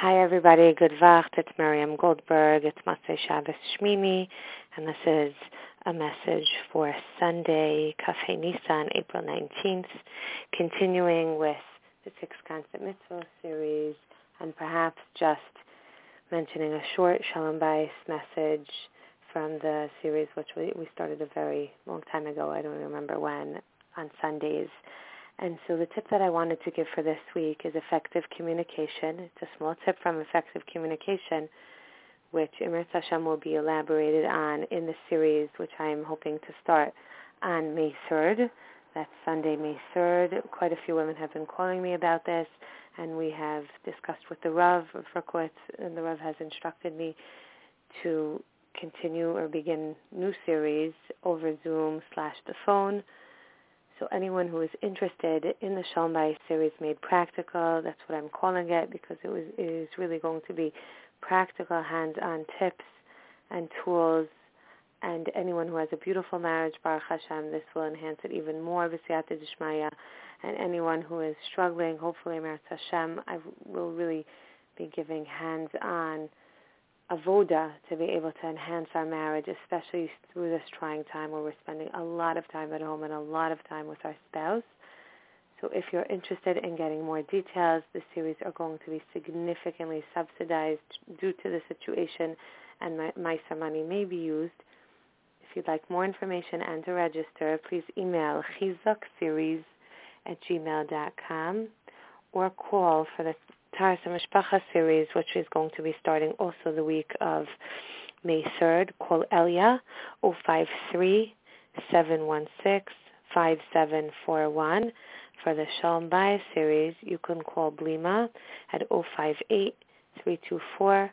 Hi everybody, good Vacht. It's Miriam Goldberg. It's Motzei Shabbos Shmini, and this is a message for Sunday, Kafei Nisan, April 19th, continuing with the Six Constant Mitzvah series, and perhaps just mentioning a short Shalom Bayis message from the series which we, we started a very long time ago, I don't remember when, on Sundays. And so the tip that I wanted to give for this week is effective communication. It's a small tip from effective communication, which Emir Hashem will be elaborated on in the series, which I am hoping to start on May 3rd. That's Sunday, May 3rd. Quite a few women have been calling me about this, and we have discussed with the Rav Frankfurt, and the Rav has instructed me to continue or begin new series over Zoom slash the phone so anyone who is interested in the Shalom Bayis series made practical, that's what I'm calling it because it, was, it is really going to be practical hands-on tips and tools. And anyone who has a beautiful marriage, Baruch Hashem, this will enhance it even more, B'siyata Dishmaya. And anyone who is struggling, hopefully, Meretz Hashem, I will really be giving hands-on avoda to be able to enhance our marriage, especially through this trying time where we're spending a lot of time at home and a lot of time with our spouse. So if you're interested in getting more details, the series are going to be significantly subsidized due to the situation and my, maaser money may be used. If you'd like more information and to register, please email chizukseries at gmail.com or call for the Taharas Mishpacha series, which is going to be starting also the week of May 3rd. Call Elia 053 716 5741. For the Shalom Bayis series, you can call Blima at 058 324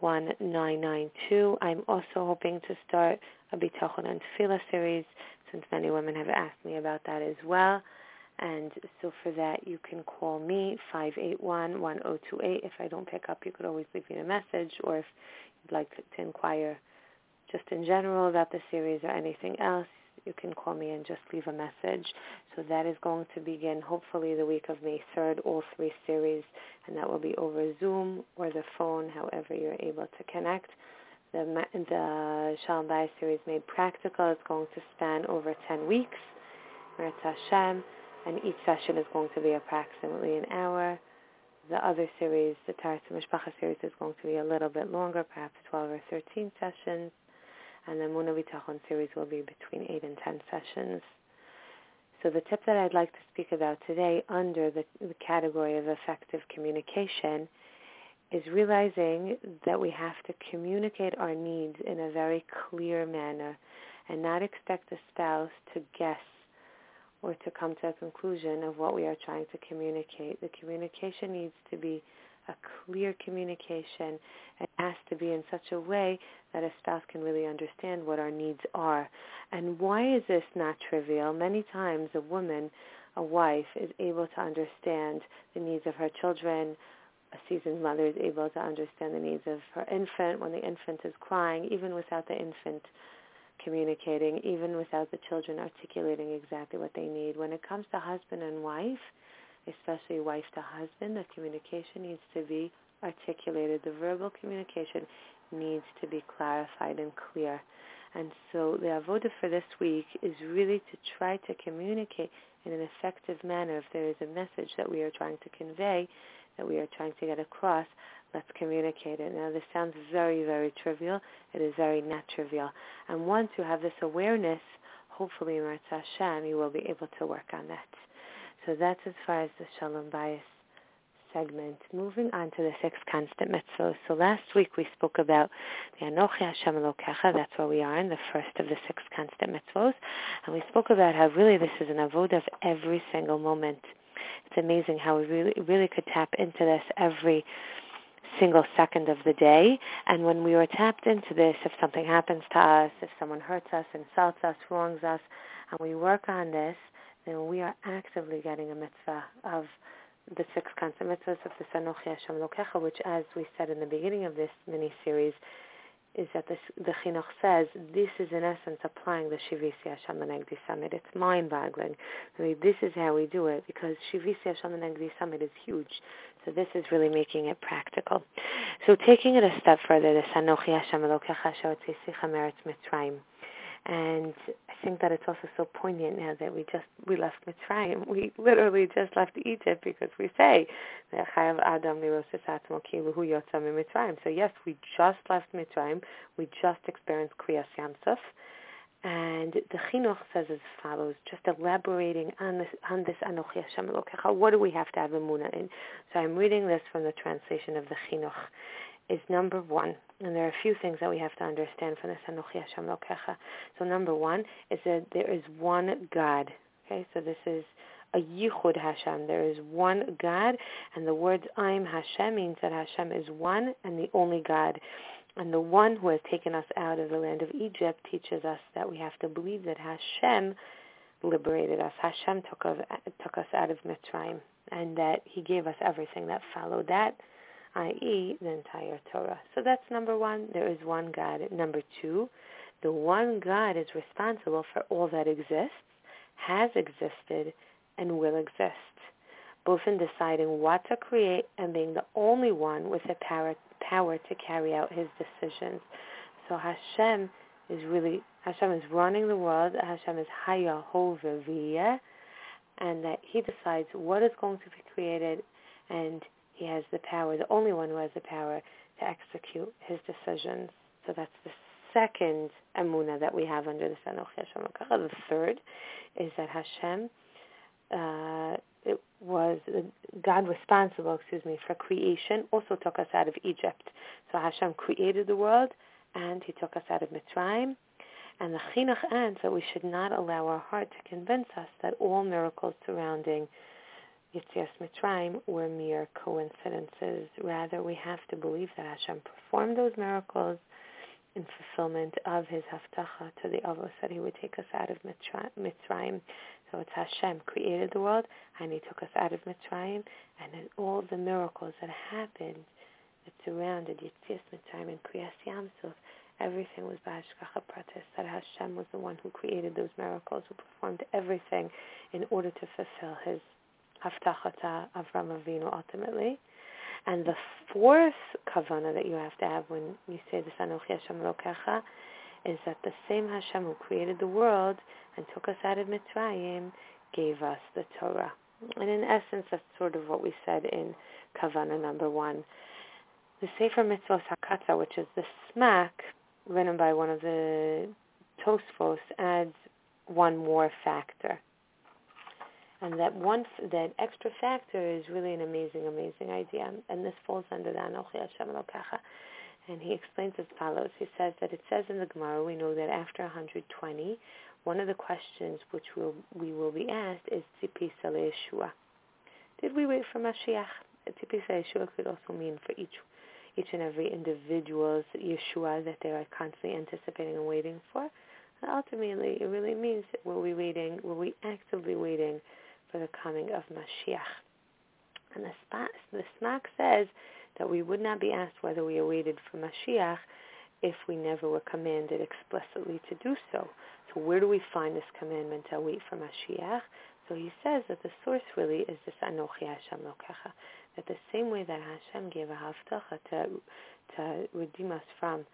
1992. I'm also hoping to start a Bitachon and Tefillah series since many women have asked me about that as well. And so for that, you can call me, 581-1028. If I don't pick up, you could always leave me a message, or if you'd like to, inquire just in general about the series or anything else, you can call me and just leave a message. So that is going to begin hopefully the week of May 3rd, all three series, and that will be over Zoom or the phone, however you're able to connect. The, the Shalom Bayis series made practical is going to span over 10 weeks. Meretz Hashem and each session is going to be approximately an hour. The other series, the Taharas Mishpacha series, is going to be a little bit longer, perhaps 12 or 13 sessions. And the Muna Bitachon series will be between 8 and 10 sessions. So the tip that I'd like to speak about today under the, the category of effective communication is realizing that we have to communicate our needs in a very clear manner and not expect the spouse to guess or to come to a conclusion of what we are trying to communicate. The communication needs to be a clear communication. It has to be in such a way that a spouse can really understand what our needs are. And why is this not trivial? Many times a woman, a wife, is able to understand the needs of her children. A seasoned mother is able to understand the needs of her infant when the infant is crying, even without the infant communicating even without the children articulating exactly what they need. When it comes to husband and wife, especially wife to husband, the communication needs to be articulated. The verbal communication needs to be clarified and clear. And so the avoda for this week is really to try to communicate in an effective manner. If there is a message that we are trying to convey, that we are trying to get across, let's communicate it. Now this sounds very, very trivial. It is very not trivial. And once you have this awareness, hopefully Ratzah Hashem, you will be able to work on that. So that's as far as the Shalom Bayis segment. Moving on to the six constant mitzvahs. So last week we spoke about the Anochi Hashem Elokecha. That's where we are in the first of the six constant mitzvahs. And we spoke about how really this is an avodah of every single moment. It's amazing how we really, really could tap into this every single second of the day. And when we are tapped into this, if something happens to us, if someone hurts us, insults us, wrongs us, and we work on this, then we are actively getting a mitzvah of the six constant mitzvahs of the Sanochi Hashem Lokecha, which, as we said in the beginning of this mini-series, is that the, the Chinuch says this is in essence applying the Shivisi Hashem Negdi Tamid. It's mind-boggling. I mean, this is how we do it because Shivisi Hashem Negdi Tamid is huge. So this is really making it practical. So taking it a step further, the Sanochi Hashem Elokecha Mitzrayim. And I think that it's also so poignant now that we just we left Mitzrayim. We literally just left Egypt because we say that Adam. So yes, we just left Mitzrayim. We just experienced Kriyas Yamsuf. And the Chinuch says as follows, just elaborating on this, on this Anochi Hashem Elokecha. What do we have to have Emunah in? So I'm reading this from the translation of the Chinuch. Is number one, and there are a few things that we have to understand from this. So number one is that there is one God. Okay, so this is a Yichud Hashem. There is one God, and the words I'm Hashem means that Hashem is one and the only God. And the one who has taken us out of the land of Egypt teaches us that we have to believe that Hashem liberated us. Hashem took, of, took us out of Mitzrayim, and that He gave us everything that followed that, i.e., the entire Torah. So that's number one. There is one God. Number two, the one God is responsible for all that exists, has existed, and will exist, both in deciding what to create and being the only one with the power power to carry out his decisions. So Hashem is really Hashem is running the world. Hashem is Haya Hoveh V'yihyeh, and that He decides what is going to be created, and He has the power, the only one who has the power to execute His decisions. So that's the second emuna that we have under the Sanoch Hashem The third is that Hashem uh, it was God responsible, excuse me, for creation also took us out of Egypt. So Hashem created the world and he took us out of Mitzrayim. And the chinuch ends that we should not allow our heart to convince us that all miracles surrounding Yetzias Mitzrayim were mere coincidences. Rather, we have to believe that Hashem performed those miracles in fulfillment of his havtacha to the Avos that he would take us out of Mitzrayim. So it's Hashem created the world, and He took us out of Mitzrayim, and then all the miracles that happened that surrounded Yetzias Mitzrayim and Kriyas Yamsuf, everything was B'hashgacha Pratis, that Hashem was the one who created those miracles, who performed everything in order to fulfill His Haftachata Avram Avinu ultimately. And the fourth kavana that you have to have when you say the Sanochi Hashem Rokecha is that the same Hashem who created the world and took us out of Mitzrayim gave us the Torah. And in essence, that's sort of what we said in Kavana number one. The Sefer Mitzvot HaKatzar, which is the Smak written by one of the Tosfos, adds one more factor. And that one, that extra factor is really an amazing, amazing idea. And this falls under the Anochi Hashem Elokecha. And he explains as follows. He says that it says in the Gemara, we know that after 120, one of the questions which we'll, we will be asked is Tzipi Yeshua. Did we wait for Mashiach? Tzipi Yeshua could also mean for each each and every individual's Yeshua that they are constantly anticipating and waiting for. Ultimately, it really means that were we waiting, were we actively waiting for the coming of Mashiach? And the, the Smak says that we would not be asked whether we awaited for Mashiach if we never were commanded explicitly to do so. So where do we find this commandment to wait for Mashiach? So he says that the source really is this Anochi Hashem Lokecha, that the same way that Hashem gave a havtacha to, to redeem us from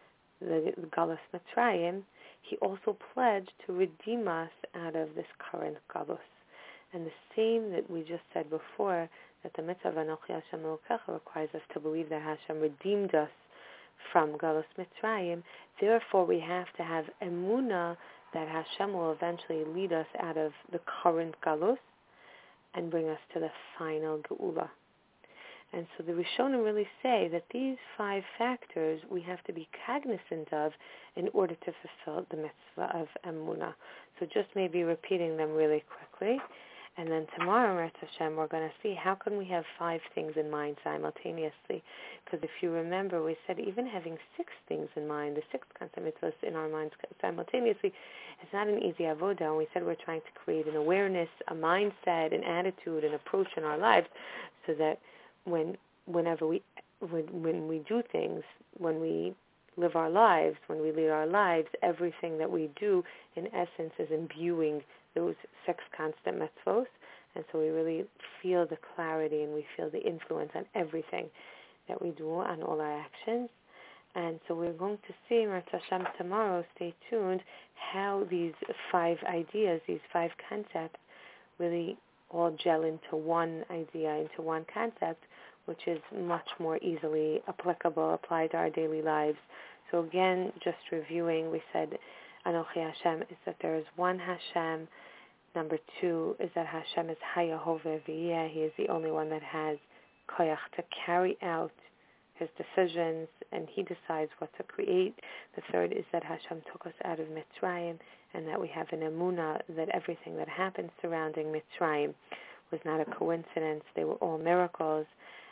the, Galus Mitzrayim, he also pledged to redeem us out of this current Galus. And the same that we just said before, that the mitzvah of Anochi Hashem requires us to believe that Hashem redeemed us from Galus Mitzrayim. Therefore, we have to have emuna that Hashem will eventually lead us out of the current Galus and bring us to the final Geula. And so the Rishonim really say that these five factors we have to be cognizant of in order to fulfill the mitzvah of emuna. So just maybe repeating them really quickly. And then tomorrow, Hashem, we're going to see how can we have five things in mind simultaneously. Because if you remember, we said even having six things in mind, the six constant mitzvahs in our minds simultaneously, it's not an easy avodah. And we said we're trying to create an awareness, a mindset, an attitude, an approach in our lives, so that when whenever we when, when we do things, when we live our lives, when we lead our lives, everything that we do, in essence, is imbuing those six constant mitzvos, And so we really feel the clarity and we feel the influence on everything that we do, on all our actions. And so we're going to see, Hashem, tomorrow, stay tuned, how these five ideas, these five concepts, really all gel into one idea, into one concept, which is much more easily applicable, applied to our daily lives. So again, just reviewing, we said Anochi Hashem is that there is one Hashem. Number two is that Hashem is Hayahove V'yeh. He is the only one that has koyach to carry out his decisions, and he decides what to create. The third is that Hashem took us out of Mitzrayim, and that we have an emuna that everything that happened surrounding Mitzrayim was not a coincidence. They were all miracles,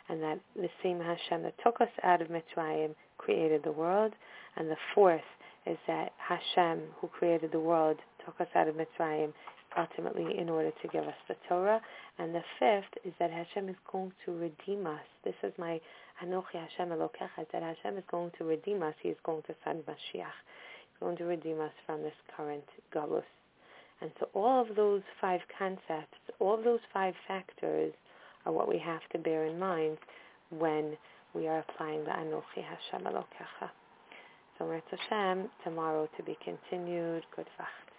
and that the same Hashem that took us out of Mitzrayim created the world. And the fourth is that Hashem, who created the world, took us out of Mitzrayim ultimately in order to give us the Torah. And the fifth is that Hashem is going to redeem us. This is my Anochi Hashem Elokecha, that Hashem is going to redeem us. He is going to send Mashiach. He's going to redeem us from this current galus. And so all of those five concepts, all of those five factors are what we have to bear in mind when we are applying the Anochi Hashem Elokecha. Hashem, tomorrow to be continued. Good Vacht.